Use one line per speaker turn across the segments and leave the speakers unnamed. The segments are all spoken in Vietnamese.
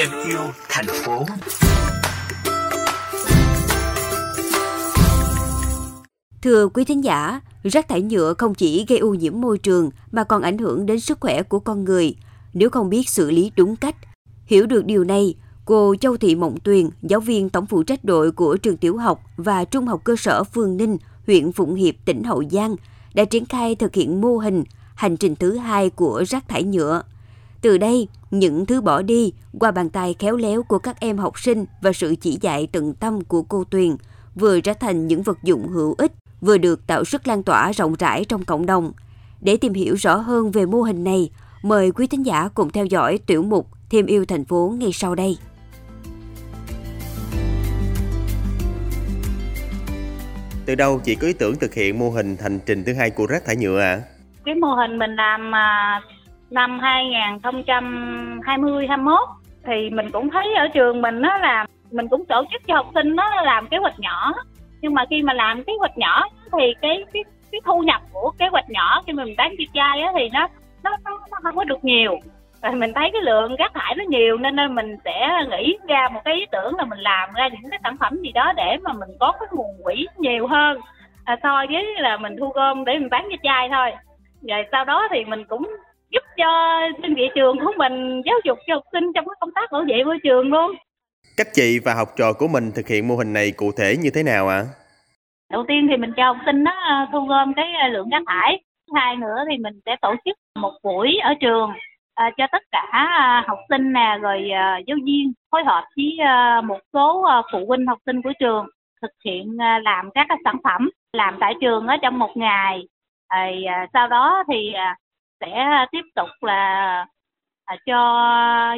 thêm yêu thành phố.
Thưa quý thính giả, rác thải nhựa không chỉ gây ô nhiễm môi trường mà còn ảnh hưởng đến sức khỏe của con người nếu không biết xử lý đúng cách. Hiểu được điều này, cô Châu Thị Mộng Tuyền, giáo viên tổng phụ trách đội của trường tiểu học và trung học cơ sở Phương Ninh, huyện Phụng Hiệp, tỉnh Hậu Giang, đã triển khai thực hiện mô hình hành trình thứ hai của rác thải nhựa. Từ đây, những thứ bỏ đi qua bàn tay khéo léo của các em học sinh và sự chỉ dạy tận tâm của cô Tuyền vừa trở thành những vật dụng hữu ích, vừa được tạo sức lan tỏa rộng rãi trong cộng đồng. Để tìm hiểu rõ hơn về mô hình này, mời quý thính giả cùng theo dõi tiểu mục Thêm yêu thành phố ngay sau đây.
Từ đâu chị có ý tưởng thực hiện mô hình hành trình thứ hai của rác thải nhựa ạ? À?
Cái mô hình mình làm à, năm 2020 21 thì mình cũng thấy ở trường mình nó là mình cũng tổ chức cho học sinh nó làm kế hoạch nhỏ. Nhưng mà khi mà làm kế hoạch nhỏ thì cái cái cái thu nhập của kế hoạch nhỏ khi mình bán chia chai á thì nó nó, nó nó không có được nhiều. Rồi mình thấy cái lượng rác thải nó nhiều nên nên mình sẽ nghĩ ra một cái ý tưởng là mình làm ra những cái sản phẩm gì đó để mà mình có cái nguồn quỹ nhiều hơn à, so với là mình thu gom để mình bán cho chai thôi. Rồi sau đó thì mình cũng cho đơn vị trường của mình giáo dục cho học sinh trong cái công tác bảo vệ môi trường luôn.
Cách chị và học trò của mình thực hiện mô hình này cụ thể như thế nào ạ? À?
đầu tiên thì mình cho học sinh nó thu gom cái lượng rác thải. Hai nữa thì mình sẽ tổ chức một buổi ở trường à, cho tất cả à, học sinh nè rồi à, giáo viên phối hợp với à, một số à, phụ huynh học sinh của trường thực hiện à, làm các cái sản phẩm làm tại trường ở trong một ngày. À, sau đó thì à, sẽ tiếp tục là à, cho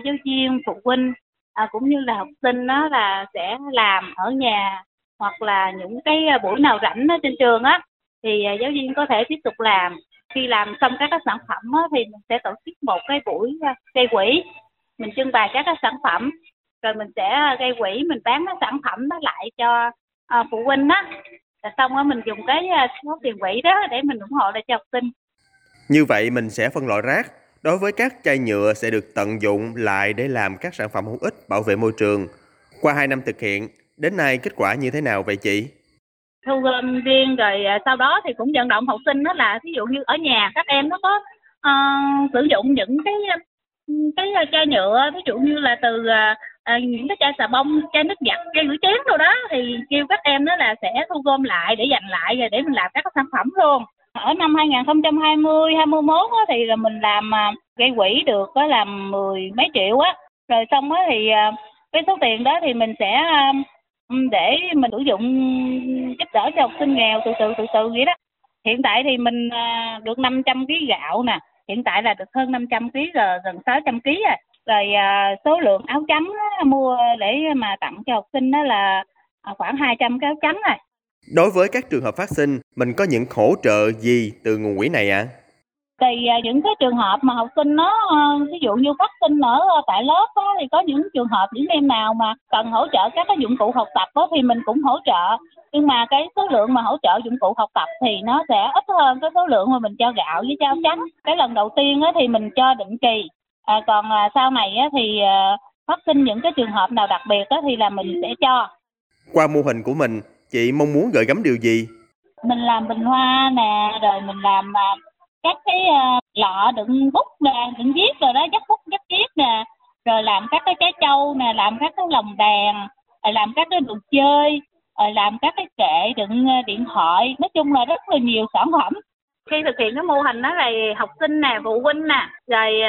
giáo viên phụ huynh à, cũng như là học sinh đó là sẽ làm ở nhà hoặc là những cái buổi nào rảnh ở trên trường á thì à, giáo viên có thể tiếp tục làm. Khi làm xong các cái sản phẩm á, thì mình sẽ tổ chức một cái buổi gây quỹ. Mình trưng bày các cái sản phẩm rồi mình sẽ gây quỹ mình bán cái sản phẩm đó lại cho phụ huynh đó. rồi xong á mình dùng cái số tiền quỹ đó để mình ủng hộ lại cho học sinh
như vậy mình sẽ phân loại rác. Đối với các chai nhựa sẽ được tận dụng lại để làm các sản phẩm hữu ích bảo vệ môi trường. Qua 2 năm thực hiện đến nay kết quả như thế nào vậy chị?
Thu gom riêng rồi à, sau đó thì cũng vận động học sinh đó là ví dụ như ở nhà các em nó có uh, sử dụng những cái cái chai nhựa ví dụ như là từ uh, những cái chai xà bông chai nước giặt chai rửa chén đâu đó thì kêu các em đó là sẽ thu gom lại để dành lại rồi để mình làm các sản phẩm luôn ở năm 2020 21 á, thì là mình làm à, gây quỹ được có làm mười mấy triệu á. Rồi xong á thì à, cái số tiền đó thì mình sẽ à, ừ, để mình sử dụng giúp đỡ cho học sinh nghèo từ từ từ từ vậy đó. Hiện tại thì mình được 500 kg gạo nè hiện tại là được hơn 500 kg rồi gần 600 kg rồi. Rồi số lượng áo trắng đó, mua để mà tặng cho học sinh đó là khoảng 200 cái áo trắng rồi
đối với các trường hợp phát sinh mình có những hỗ trợ gì từ nguồn quỹ này ạ? À?
thì những cái trường hợp mà học sinh nó ví dụ như phát sinh ở à, tại lớp đó, thì có những trường hợp những em nào mà cần hỗ trợ các cái dụng cụ học tập đó, thì mình cũng hỗ trợ. Nhưng mà cái số lượng mà hỗ trợ dụng cụ học tập thì nó sẽ ít hơn cái số lượng mà mình cho gạo với cho trắng. Cái lần đầu tiên á, thì mình cho định kỳ. À, còn à, sau này á, thì à, phát sinh những cái trường hợp nào đặc biệt á, thì là mình sẽ cho.
Qua mô hình của mình chị mong muốn gửi gắm điều gì?
Mình làm bình hoa nè rồi mình làm các cái uh, lọ đựng bút nè đựng viết rồi đó dắt bút dắt viết nè. Rồi làm các cái trái trâu nè làm các cái lồng đèn rồi làm các cái đồ chơi rồi làm các cái kệ đựng điện thoại. Nói chung là rất là nhiều sản phẩm. Khi thực hiện cái mô hình đó là học sinh nè phụ huynh nè rồi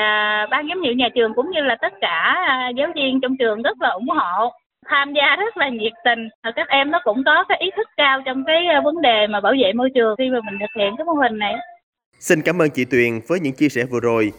ban giám hiệu nhà trường cũng như là tất cả giáo viên trong trường rất là ủng hộ tham gia rất là nhiệt tình và các em nó cũng có cái ý thức cao trong cái ờ, vấn đề mà bảo vệ môi trường khi mà mình thực hiện cái mô hình này
Xin cảm ơn chị Tuyền với những chia sẻ vừa rồi.